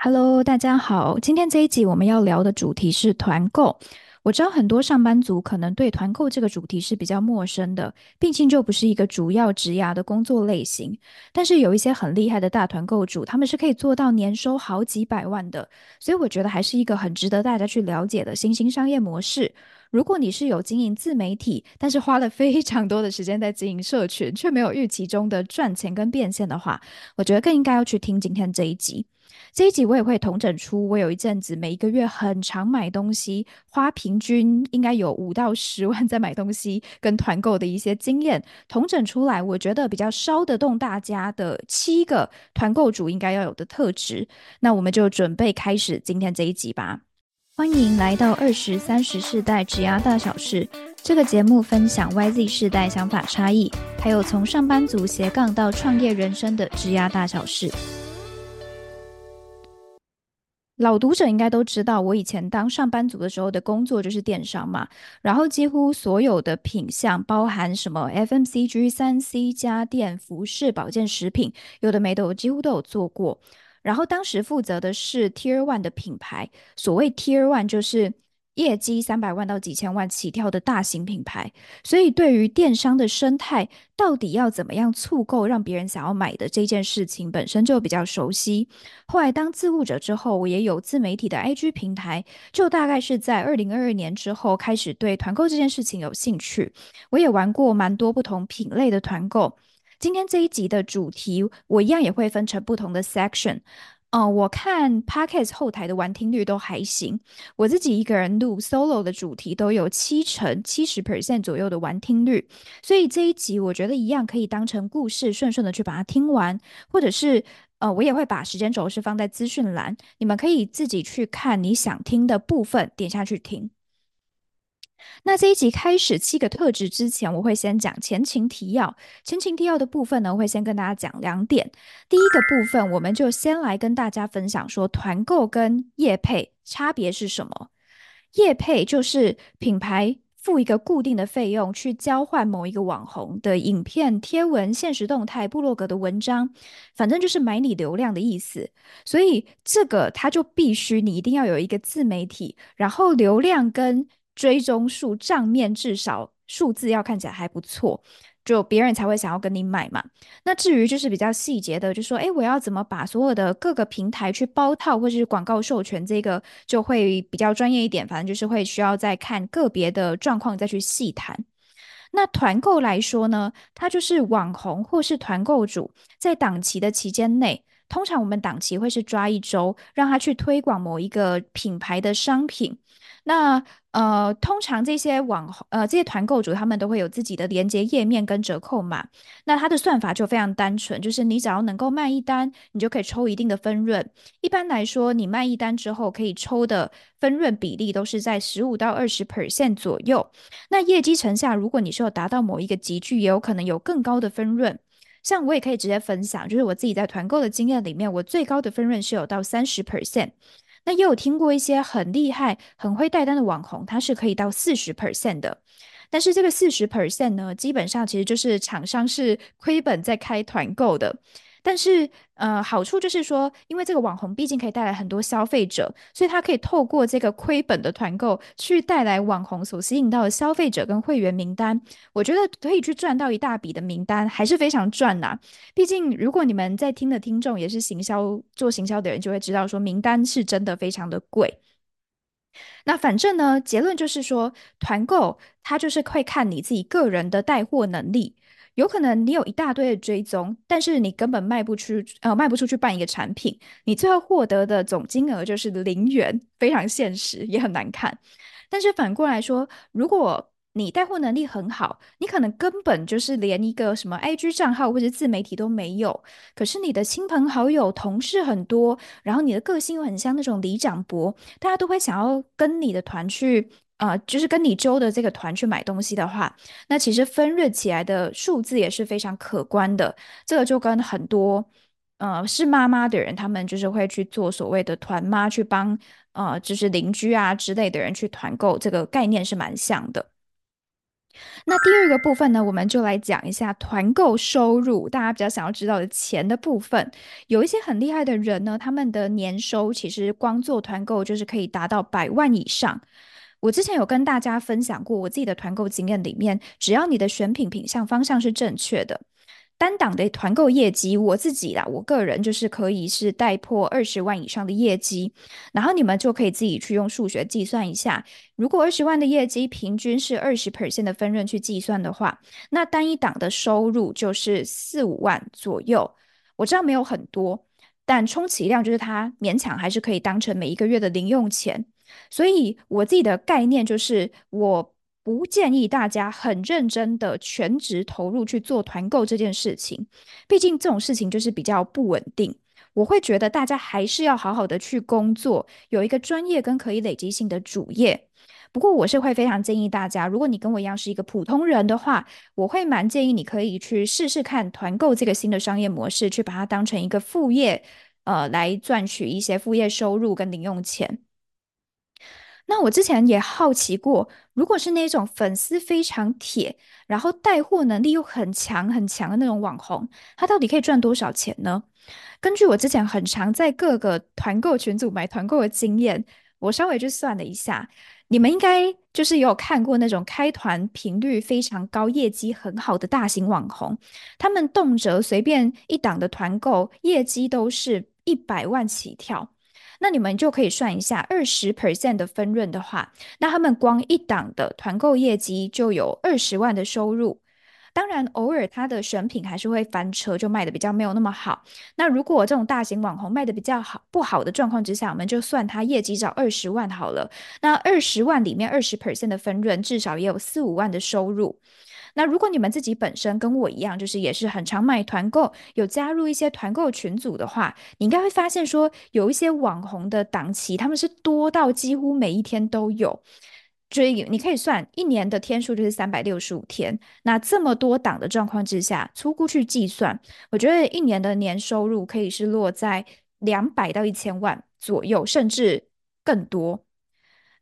Hello，大家好。今天这一集我们要聊的主题是团购。我知道很多上班族可能对团购这个主题是比较陌生的，毕竟就不是一个主要职涯的工作类型。但是有一些很厉害的大团购主，他们是可以做到年收好几百万的，所以我觉得还是一个很值得大家去了解的新兴商业模式。如果你是有经营自媒体，但是花了非常多的时间在经营社群，却没有预期中的赚钱跟变现的话，我觉得更应该要去听今天这一集。这一集我也会统整出，我有一阵子每一个月很常买东西，花平均应该有五到十万在买东西跟团购的一些经验，统整出来，我觉得比较烧得动大家的七个团购主应该要有的特质。那我们就准备开始今天这一集吧。欢迎来到二十三十世代职涯大小事，这个节目分享 YZ 世代想法差异，还有从上班族斜杠到创业人生的职涯大小事。老读者应该都知道，我以前当上班族的时候的工作就是电商嘛，然后几乎所有的品项，包含什么 FMCG、三 C、家电、服饰、保健食品，有的没的，我几乎都有做过。然后当时负责的是 Tier One 的品牌，所谓 Tier One 就是。业绩三百万到几千万起跳的大型品牌，所以对于电商的生态，到底要怎么样促购让别人想要买的这件事情本身就比较熟悉。后来当自务者之后，我也有自媒体的 IG 平台，就大概是在二零二二年之后开始对团购这件事情有兴趣。我也玩过蛮多不同品类的团购。今天这一集的主题，我一样也会分成不同的 section。哦、我看 Podcast 后台的完听率都还行，我自己一个人录 solo 的主题都有七成七十 percent 左右的完听率，所以这一集我觉得一样可以当成故事，顺顺的去把它听完，或者是呃，我也会把时间轴是放在资讯栏，你们可以自己去看你想听的部分，点下去听。那这一集开始七个特质之前，我会先讲前情提要。前情提要的部分呢，我会先跟大家讲两点。第一个部分，我们就先来跟大家分享说，团购跟业配差别是什么？业配就是品牌付一个固定的费用去交换某一个网红的影片、贴文、现实动态、部落格的文章，反正就是买你流量的意思。所以这个它就必须你一定要有一个自媒体，然后流量跟追踪数账面至少数字要看起来还不错，就别人才会想要跟你买嘛。那至于就是比较细节的，就说诶，我要怎么把所有的各个平台去包套或者是广告授权，这个就会比较专业一点。反正就是会需要再看个别的状况再去细谈。那团购来说呢，它就是网红或是团购主在档期的期间内，通常我们档期会是抓一周，让他去推广某一个品牌的商品。那呃，通常这些网红呃，这些团购主他们都会有自己的连接页面跟折扣码。那它的算法就非常单纯，就是你只要能够卖一单，你就可以抽一定的分润。一般来说，你卖一单之后可以抽的分润比例都是在十五到二十 percent 左右。那业绩成下，如果你是有达到某一个集距，也有可能有更高的分润。像我也可以直接分享，就是我自己在团购的经验里面，我最高的分润是有到三十 percent。那也有听过一些很厉害、很会带单的网红，他是可以到四十 percent 的。但是这个四十 percent 呢，基本上其实就是厂商是亏本在开团购的。但是，呃，好处就是说，因为这个网红毕竟可以带来很多消费者，所以他可以透过这个亏本的团购，去带来网红所吸引到的消费者跟会员名单。我觉得可以去赚到一大笔的名单，还是非常赚呐。毕竟，如果你们在听的听众也是行销做行销的人，就会知道说，名单是真的非常的贵。那反正呢，结论就是说，团购它就是会看你自己个人的带货能力。有可能你有一大堆的追踪，但是你根本卖不出，呃，卖不出去办一个产品，你最后获得的总金额就是零元，非常现实，也很难看。但是反过来说，如果你带货能力很好，你可能根本就是连一个什么 IG 账号或者自媒体都没有，可是你的亲朋好友、同事很多，然后你的个性又很像那种李长博，大家都会想要跟你的团去。啊、就是跟你周的这个团去买东西的话，那其实分润起来的数字也是非常可观的。这个就跟很多呃是妈妈的人，他们就是会去做所谓的团妈，去帮呃就是邻居啊之类的人去团购，这个概念是蛮像的。那第二个部分呢，我们就来讲一下团购收入，大家比较想要知道的钱的部分。有一些很厉害的人呢，他们的年收其实光做团购就是可以达到百万以上。我之前有跟大家分享过我自己的团购经验里面，只要你的选品品相方向是正确的。单档的团购业绩，我自己啦，我个人就是可以是带破二十万以上的业绩，然后你们就可以自己去用数学计算一下，如果二十万的业绩平均是二十 percent 的分润去计算的话，那单一档的收入就是四五万左右。我知道没有很多，但充其量就是它勉强还是可以当成每一个月的零用钱，所以我自己的概念就是我。不建议大家很认真的全职投入去做团购这件事情，毕竟这种事情就是比较不稳定。我会觉得大家还是要好好的去工作，有一个专业跟可以累积性的主业。不过我是会非常建议大家，如果你跟我一样是一个普通人的话，我会蛮建议你可以去试试看团购这个新的商业模式，去把它当成一个副业，呃，来赚取一些副业收入跟零用钱。那我之前也好奇过，如果是那种粉丝非常铁，然后带货能力又很强很强的那种网红，他到底可以赚多少钱呢？根据我之前很常在各个团购群组买团购的经验，我稍微去算了一下，你们应该就是有看过那种开团频率非常高、业绩很好的大型网红，他们动辄随便一档的团购业绩都是一百万起跳。那你们就可以算一下，二十 percent 的分润的话，那他们光一档的团购业绩就有二十万的收入。当然，偶尔他的选品还是会翻车，就卖的比较没有那么好。那如果这种大型网红卖的比较好，不好的状况之下，我们就算他业绩找二十万好了。那二十万里面二十 percent 的分润，至少也有四五万的收入。那如果你们自己本身跟我一样，就是也是很常买团购，有加入一些团购群组的话，你应该会发现说，有一些网红的档期，他们是多到几乎每一天都有。所以你可以算一年的天数就是三百六十五天。那这么多档的状况之下，粗估去计算，我觉得一年的年收入可以是落在两百到一千万左右，甚至更多。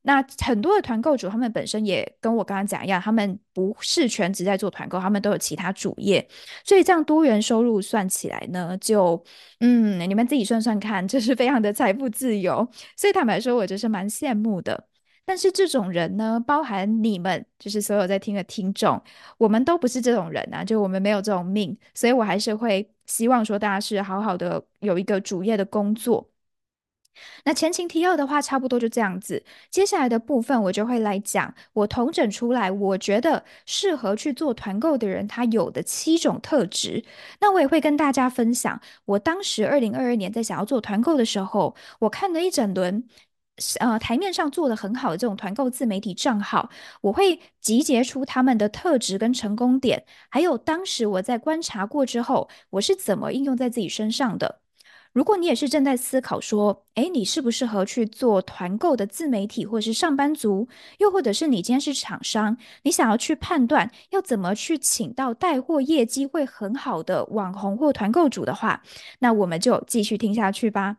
那很多的团购主，他们本身也跟我刚刚讲一样，他们不是全职在做团购，他们都有其他主业，所以这样多元收入算起来呢，就嗯，你们自己算算看，这是非常的财富自由。所以坦白说，我就是蛮羡慕的。但是这种人呢，包含你们，就是所有在听的听众，我们都不是这种人啊，就我们没有这种命，所以我还是会希望说，大家是好好的有一个主业的工作。那前情提要的话，差不多就这样子。接下来的部分，我就会来讲我统整出来，我觉得适合去做团购的人，他有的七种特质。那我也会跟大家分享，我当时二零二二年在想要做团购的时候，我看了一整轮，呃，台面上做得很好的这种团购自媒体账号，我会集结出他们的特质跟成功点，还有当时我在观察过之后，我是怎么应用在自己身上的。如果你也是正在思考说，诶，你适不适合去做团购的自媒体，或者是上班族，又或者是你今天是厂商，你想要去判断要怎么去请到带货业绩会很好的网红或团购主的话，那我们就继续听下去吧。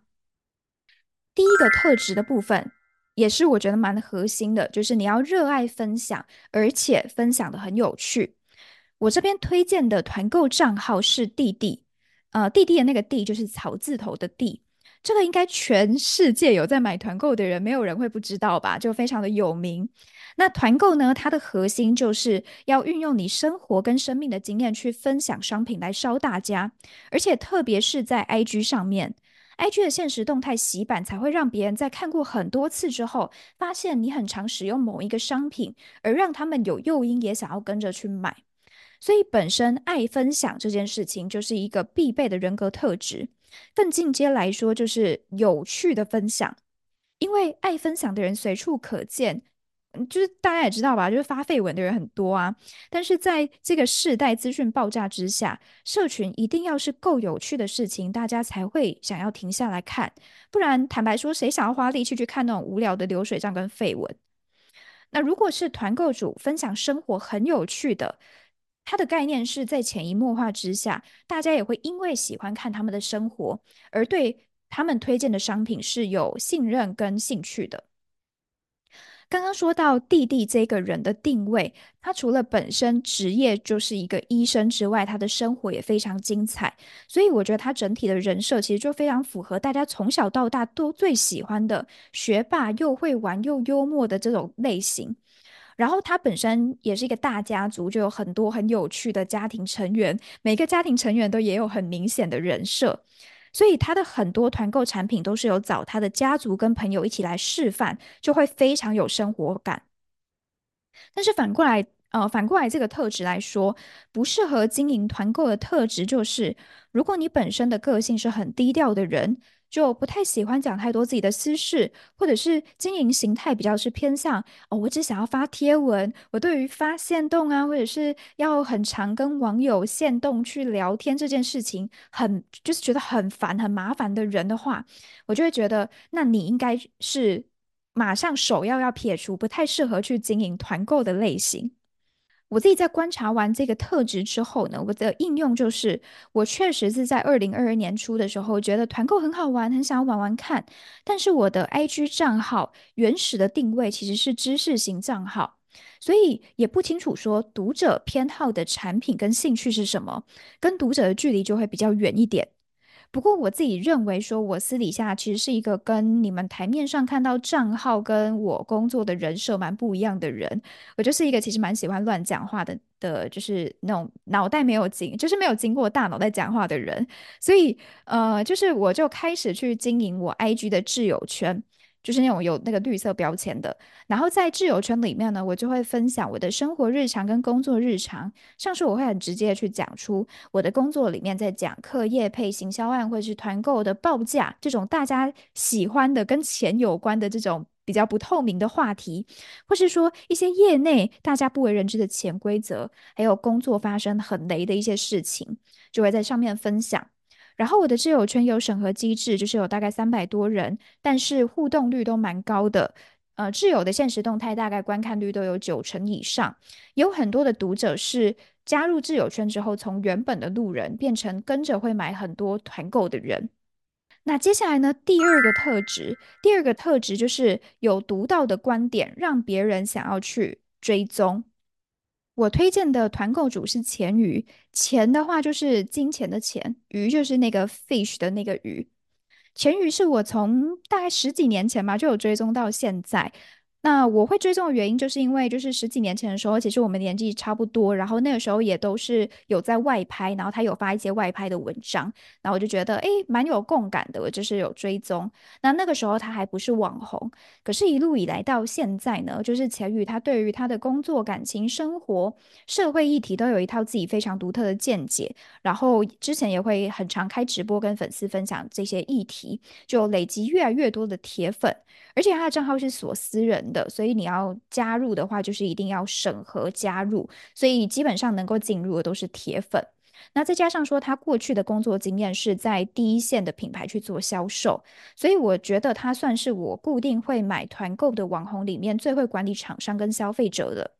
第一个特质的部分，也是我觉得蛮核心的，就是你要热爱分享，而且分享得很有趣。我这边推荐的团购账号是弟弟。呃，弟弟的那个弟就是草字头的弟，这个应该全世界有在买团购的人，没有人会不知道吧？就非常的有名。那团购呢，它的核心就是要运用你生活跟生命的经验去分享商品来烧大家，而且特别是在 IG 上面，IG 的现实动态洗版才会让别人在看过很多次之后，发现你很常使用某一个商品，而让他们有诱因也想要跟着去买。所以，本身爱分享这件事情就是一个必备的人格特质。更进阶来说，就是有趣的分享。因为爱分享的人随处可见，就是大家也知道吧，就是发废文的人很多啊。但是在这个世代资讯爆炸之下，社群一定要是够有趣的事情，大家才会想要停下来看。不然，坦白说，谁想要花力气去看那种无聊的流水账跟废文？那如果是团购主分享生活很有趣的。它的概念是在潜移默化之下，大家也会因为喜欢看他们的生活，而对他们推荐的商品是有信任跟兴趣的。刚刚说到弟弟这个人的定位，他除了本身职业就是一个医生之外，他的生活也非常精彩。所以我觉得他整体的人设其实就非常符合大家从小到大都最喜欢的学霸，又会玩又幽默的这种类型。然后他本身也是一个大家族，就有很多很有趣的家庭成员，每个家庭成员都也有很明显的人设。所以他的很多团购产品都是有找他的家族跟朋友一起来示范，就会非常有生活感。但是反过来，呃，反过来这个特质来说，不适合经营团购的特质就是，如果你本身的个性是很低调的人。就不太喜欢讲太多自己的私事，或者是经营形态比较是偏向哦，我只想要发贴文。我对于发限动啊，或者是要很常跟网友限动去聊天这件事情，很就是觉得很烦、很麻烦的人的话，我就会觉得，那你应该是马上首要要撇除，不太适合去经营团购的类型。我自己在观察完这个特质之后呢，我的应用就是，我确实是在二零二二年初的时候觉得团购很好玩，很想要玩玩看。但是我的 IG 账号原始的定位其实是知识型账号，所以也不清楚说读者偏好的产品跟兴趣是什么，跟读者的距离就会比较远一点。不过我自己认为，说我私底下其实是一个跟你们台面上看到账号跟我工作的人设蛮不一样的人。我就是一个其实蛮喜欢乱讲话的的，就是那种脑袋没有经，就是没有经过大脑在讲话的人。所以，呃，就是我就开始去经营我 IG 的挚友圈。就是那种有那个绿色标签的，然后在挚友圈里面呢，我就会分享我的生活日常跟工作日常。像是我会很直接的去讲出我的工作里面在讲课业配行销案或者是团购的报价这种大家喜欢的跟钱有关的这种比较不透明的话题，或是说一些业内大家不为人知的潜规则，还有工作发生很雷的一些事情，就会在上面分享。然后我的挚友圈有审核机制，就是有大概三百多人，但是互动率都蛮高的。呃，挚友的现实动态大概观看率都有九成以上，有很多的读者是加入挚友圈之后，从原本的路人变成跟着会买很多团购的人。那接下来呢，第二个特质，第二个特质就是有独到的观点，让别人想要去追踪。我推荐的团购主是钱鱼，钱的话就是金钱的钱，鱼就是那个 fish 的那个鱼。钱鱼是我从大概十几年前吧就有追踪到现在。那我会追踪的原因，就是因为就是十几年前的时候，其实我们年纪差不多，然后那个时候也都是有在外拍，然后他有发一些外拍的文章，然后我就觉得诶蛮有共感的，我就是有追踪。那那个时候他还不是网红，可是一路以来到现在呢，就是钱宇他对于他的工作、感情、生活、社会议题都有一套自己非常独特的见解，然后之前也会很常开直播跟粉丝分享这些议题，就累积越来越多的铁粉，而且他的账号是锁私人的。所以你要加入的话，就是一定要审核加入，所以基本上能够进入的都是铁粉。那再加上说他过去的工作经验是在第一线的品牌去做销售，所以我觉得他算是我固定会买团购的网红里面最会管理厂商跟消费者的。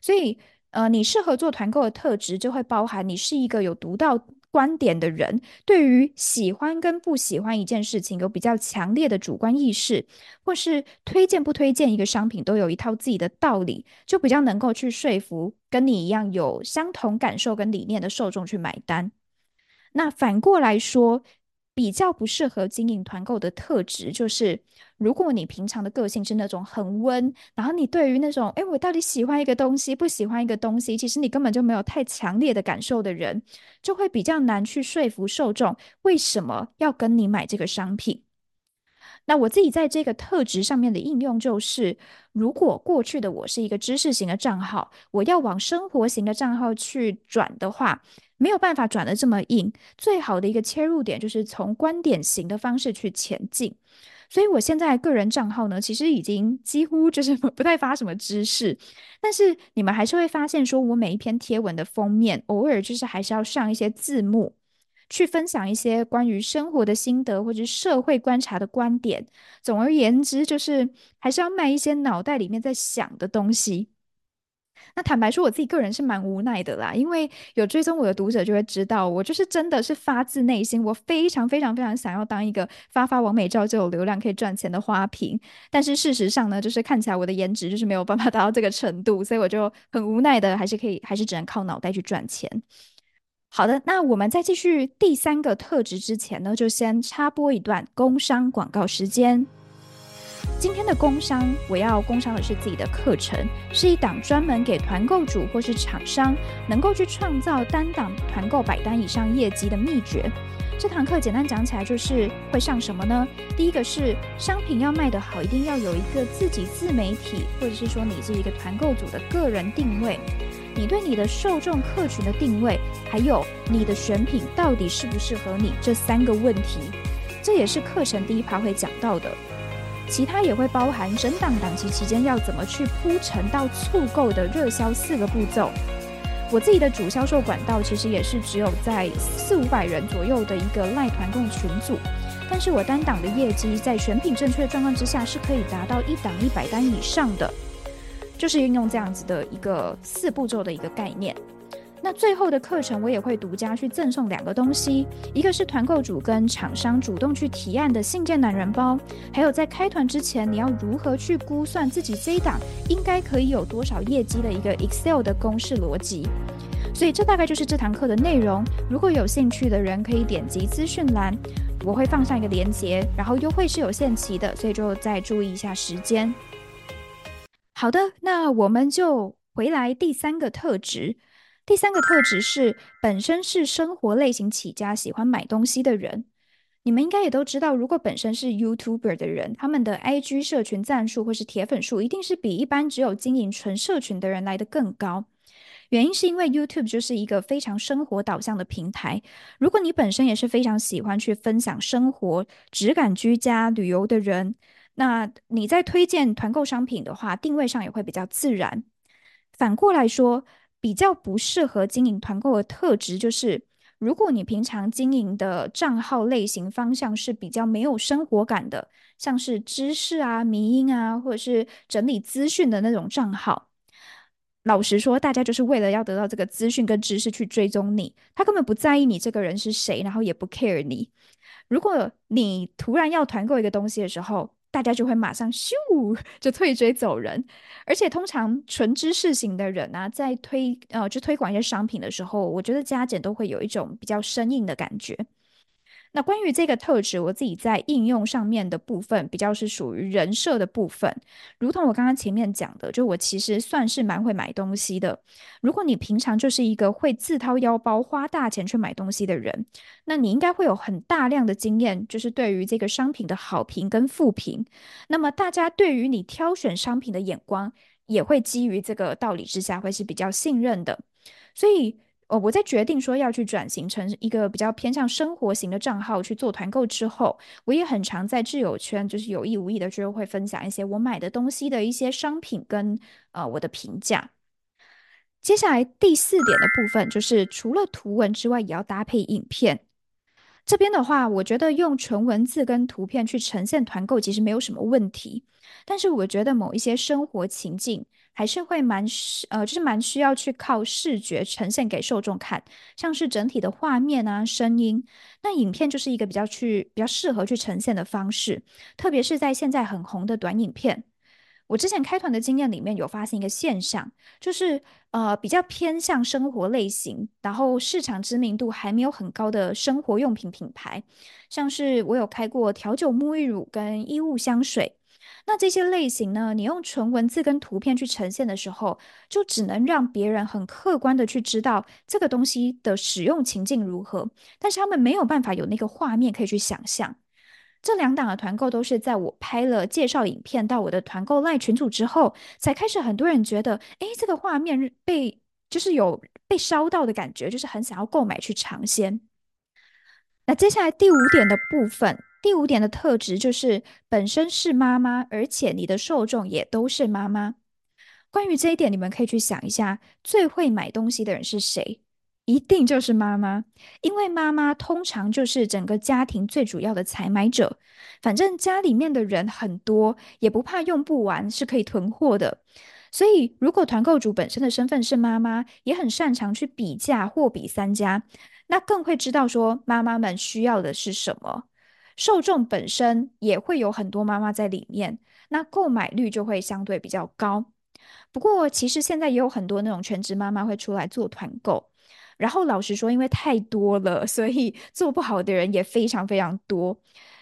所以，呃，你适合做团购的特质就会包含你是一个有独到观点的人，对于喜欢跟不喜欢一件事情有比较强烈的主观意识，或是推荐不推荐一个商品都有一套自己的道理，就比较能够去说服跟你一样有相同感受跟理念的受众去买单。那反过来说，比较不适合经营团购的特质，就是如果你平常的个性是那种很温，然后你对于那种，哎，我到底喜欢一个东西，不喜欢一个东西，其实你根本就没有太强烈的感受的人，就会比较难去说服受众为什么要跟你买这个商品。那我自己在这个特质上面的应用就是，如果过去的我是一个知识型的账号，我要往生活型的账号去转的话，没有办法转的这么硬。最好的一个切入点就是从观点型的方式去前进。所以我现在个人账号呢，其实已经几乎就是 不太发什么知识，但是你们还是会发现，说我每一篇贴文的封面，偶尔就是还是要上一些字幕。去分享一些关于生活的心得或者社会观察的观点。总而言之，就是还是要卖一些脑袋里面在想的东西。那坦白说，我自己个人是蛮无奈的啦，因为有追踪我的读者就会知道，我就是真的是发自内心，我非常非常非常想要当一个发发网美照就有流量可以赚钱的花瓶。但是事实上呢，就是看起来我的颜值就是没有办法达到这个程度，所以我就很无奈的，还是可以，还是只能靠脑袋去赚钱。好的，那我们在继续第三个特质之前呢，就先插播一段工商广告时间。今天的工商，我要工商的是自己的课程，是一档专门给团购主或是厂商能够去创造单档团购百单以上业绩的秘诀。这堂课简单讲起来就是会上什么呢？第一个是商品要卖得好，一定要有一个自己自媒体，或者是说你是一个团购组的个人定位，你对你的受众客群的定位，还有你的选品到底适不适合你这三个问题，这也是课程第一趴会讲到的。其他也会包含整档档期期间要怎么去铺陈到促购的热销四个步骤。我自己的主销售管道其实也是只有在四五百人左右的一个赖团购群组，但是我单档的业绩在选品正确的状况之下是可以达到一档一百单以上的，就是运用这样子的一个四步骤的一个概念。那最后的课程，我也会独家去赠送两个东西，一个是团购主跟厂商主动去提案的信件懒人包，还有在开团之前你要如何去估算自己这一档应该可以有多少业绩的一个 Excel 的公式逻辑。所以这大概就是这堂课的内容。如果有兴趣的人，可以点击资讯栏，我会放上一个链接，然后优惠是有限期的，所以就再注意一下时间。好的，那我们就回来第三个特质。第三个特质是本身是生活类型起家，喜欢买东西的人。你们应该也都知道，如果本身是 YouTuber 的人，他们的 IG 社群赞数或是铁粉数，一定是比一般只有经营纯社群的人来的更高。原因是因为 YouTube 就是一个非常生活导向的平台。如果你本身也是非常喜欢去分享生活、质感居家、旅游的人，那你在推荐团购商品的话，定位上也会比较自然。反过来说，比较不适合经营团购的特质，就是如果你平常经营的账号类型方向是比较没有生活感的，像是知识啊、迷音啊，或者是整理资讯的那种账号，老实说，大家就是为了要得到这个资讯跟知识去追踪你，他根本不在意你这个人是谁，然后也不 care 你。如果你突然要团购一个东西的时候，大家就会马上咻就退追走人，而且通常纯知识型的人啊，在推呃就推广一些商品的时候，我觉得加减都会有一种比较生硬的感觉。那关于这个特质，我自己在应用上面的部分比较是属于人设的部分，如同我刚刚前面讲的，就我其实算是蛮会买东西的。如果你平常就是一个会自掏腰包花大钱去买东西的人，那你应该会有很大量的经验，就是对于这个商品的好评跟负评。那么大家对于你挑选商品的眼光，也会基于这个道理之下，会是比较信任的。所以。哦，我在决定说要去转型成一个比较偏向生活型的账号去做团购之后，我也很常在挚友圈，就是有意无意的就会分享一些我买的东西的一些商品跟呃我的评价。接下来第四点的部分就是除了图文之外，也要搭配影片。这边的话，我觉得用纯文字跟图片去呈现团购其实没有什么问题，但是我觉得某一些生活情境。还是会蛮呃，就是蛮需要去靠视觉呈现给受众看，像是整体的画面啊、声音，那影片就是一个比较去比较适合去呈现的方式，特别是在现在很红的短影片。我之前开团的经验里面有发现一个现象，就是呃比较偏向生活类型，然后市场知名度还没有很高的生活用品品牌，像是我有开过调酒沐浴乳跟衣物香水。那这些类型呢，你用纯文字跟图片去呈现的时候，就只能让别人很客观的去知道这个东西的使用情境如何，但是他们没有办法有那个画面可以去想象。这两档的团购都是在我拍了介绍影片到我的团购 LINE 群组之后，才开始很多人觉得，哎，这个画面被就是有被烧到的感觉，就是很想要购买去尝鲜。那接下来第五点的部分。第五点的特质就是本身是妈妈，而且你的受众也都是妈妈。关于这一点，你们可以去想一下，最会买东西的人是谁？一定就是妈妈，因为妈妈通常就是整个家庭最主要的采买者。反正家里面的人很多，也不怕用不完，是可以囤货的。所以，如果团购主本身的身份是妈妈，也很擅长去比价货比三家，那更会知道说妈妈们需要的是什么。受众本身也会有很多妈妈在里面，那购买率就会相对比较高。不过，其实现在也有很多那种全职妈妈会出来做团购，然后老实说，因为太多了，所以 做不好的人也非常非常多。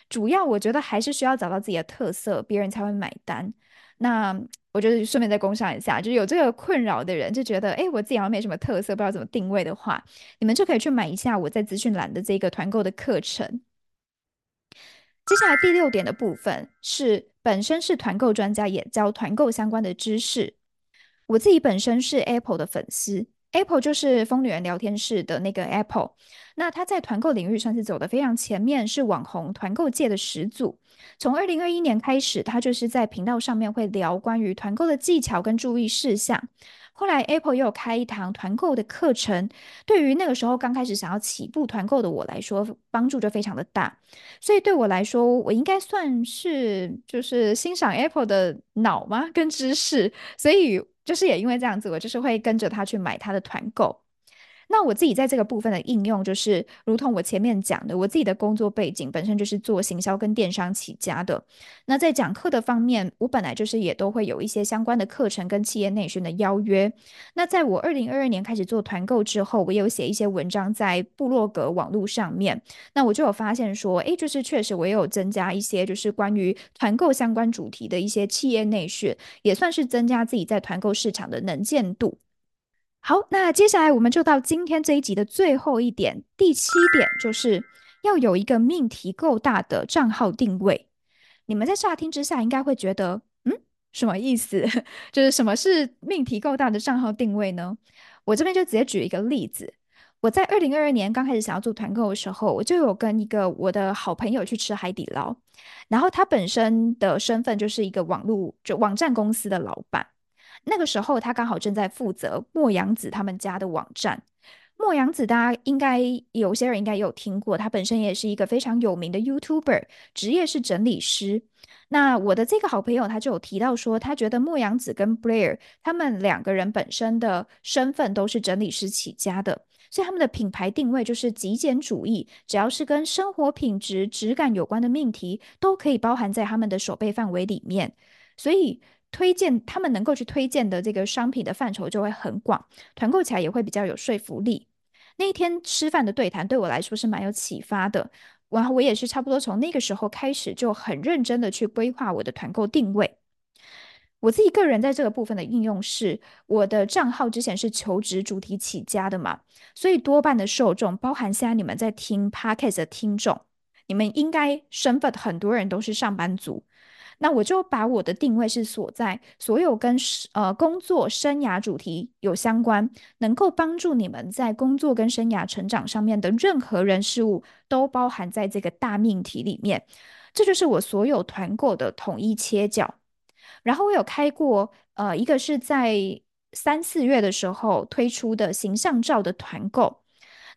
主要我觉得还是需要找到自己的特色，别人才会买单。那我觉得顺便再工商一下，就是有这个困扰的人，就觉得诶，我自己好像没什么特色，不知道怎么定位的话，你们就可以去买一下我在资讯栏的这个团购的课程。接下来第六点的部分是本身是团购专家，也教团购相关的知识。我自己本身是 Apple 的粉丝。Apple 就是疯女人聊天室的那个 Apple，那他在团购领域算是走得非常前面，是网红团购界的始祖。从二零二一年开始，他就是在频道上面会聊关于团购的技巧跟注意事项。后来 Apple 又开一堂团购的课程，对于那个时候刚开始想要起步团购的我来说，帮助就非常的大。所以对我来说，我应该算是就是欣赏 Apple 的脑吗？跟知识，所以。就是也因为这样子，我就是会跟着他去买他的团购。那我自己在这个部分的应用，就是如同我前面讲的，我自己的工作背景本身就是做行销跟电商起家的。那在讲课的方面，我本来就是也都会有一些相关的课程跟企业内训的邀约。那在我二零二二年开始做团购之后，我也有写一些文章在部落格网络上面。那我就有发现说，诶，就是确实我也有增加一些就是关于团购相关主题的一些企业内训，也算是增加自己在团购市场的能见度。好，那接下来我们就到今天这一集的最后一点，第七点，就是要有一个命题够大的账号定位。你们在乍听之下应该会觉得，嗯，什么意思？就是什么是命题够大的账号定位呢？我这边就直接举一个例子。我在二零二二年刚开始想要做团购的时候，我就有跟一个我的好朋友去吃海底捞，然后他本身的身份就是一个网络就网站公司的老板。那个时候，他刚好正在负责莫阳子他们家的网站。莫阳子，大家应该有些人应该有听过，他本身也是一个非常有名的 YouTuber，职业是整理师。那我的这个好朋友，他就有提到说，他觉得莫阳子跟 Blair 他们两个人本身的身份都是整理师起家的，所以他们的品牌定位就是极简主义，只要是跟生活品质、质感有关的命题，都可以包含在他们的守备范围里面。所以。推荐他们能够去推荐的这个商品的范畴就会很广，团购起来也会比较有说服力。那一天吃饭的对谈对我来说是蛮有启发的，然后我也是差不多从那个时候开始就很认真的去规划我的团购定位。我自己个人在这个部分的应用是，我的账号之前是求职主题起家的嘛，所以多半的受众，包含现在你们在听 Podcast 的听众，你们应该身份很多人都是上班族。那我就把我的定位是锁在所有跟呃工作生涯主题有相关，能够帮助你们在工作跟生涯成长上面的任何人事物，都包含在这个大命题里面。这就是我所有团购的统一切角。然后我有开过呃一个是在三四月的时候推出的形象照的团购。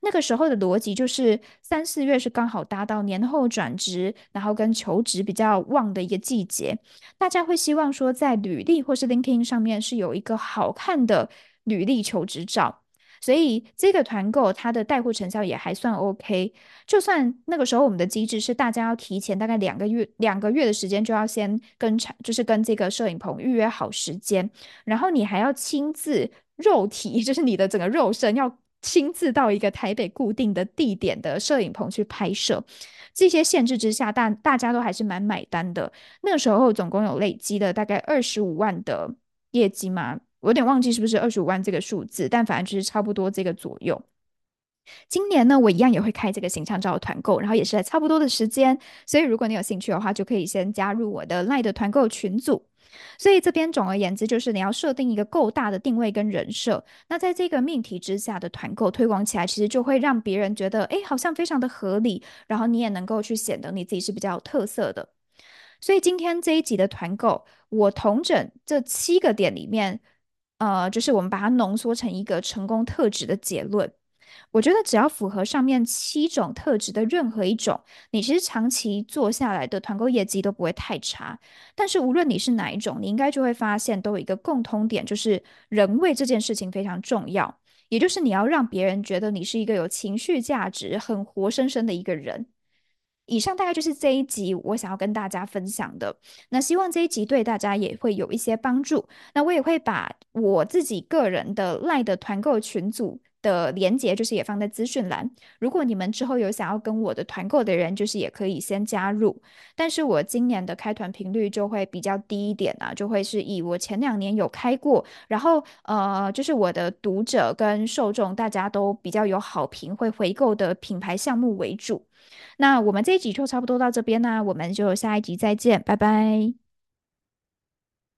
那个时候的逻辑就是三四月是刚好搭到年后转职，然后跟求职比较旺的一个季节，大家会希望说在履历或是 LinkedIn 上面是有一个好看的履历求职照，所以这个团购它的带货成效也还算 OK。就算那个时候我们的机制是大家要提前大概两个月两个月的时间就要先跟产就是跟这个摄影棚预约好时间，然后你还要亲自肉体 就是你的整个肉身要。亲自到一个台北固定的地点的摄影棚去拍摄，这些限制之下，大大家都还是蛮买单的。那时候总共有累积了大概二十五万的业绩嘛，我有点忘记是不是二十五万这个数字，但反正就是差不多这个左右。今年呢，我一样也会开这个形象照团购，然后也是在差不多的时间，所以如果你有兴趣的话，就可以先加入我的 LINE 的团购群组。所以这边总而言之，就是你要设定一个够大的定位跟人设，那在这个命题之下的团购推广起来，其实就会让别人觉得，哎，好像非常的合理，然后你也能够去显得你自己是比较有特色的。所以今天这一集的团购，我同整这七个点里面，呃，就是我们把它浓缩成一个成功特质的结论。我觉得只要符合上面七种特质的任何一种，你其实长期做下来的团购业绩都不会太差。但是无论你是哪一种，你应该就会发现都有一个共通点，就是人味这件事情非常重要。也就是你要让别人觉得你是一个有情绪价值、很活生生的一个人。以上大概就是这一集我想要跟大家分享的。那希望这一集对大家也会有一些帮助。那我也会把我自己个人的赖的团购群组的连接，就是也放在资讯栏。如果你们之后有想要跟我的团购的人，就是也可以先加入。但是我今年的开团频率就会比较低一点啊，就会是以我前两年有开过，然后呃，就是我的读者跟受众大家都比较有好评，会回购的品牌项目为主。那我们这一集就差不多到这边啦，我们就下一集再见，拜拜。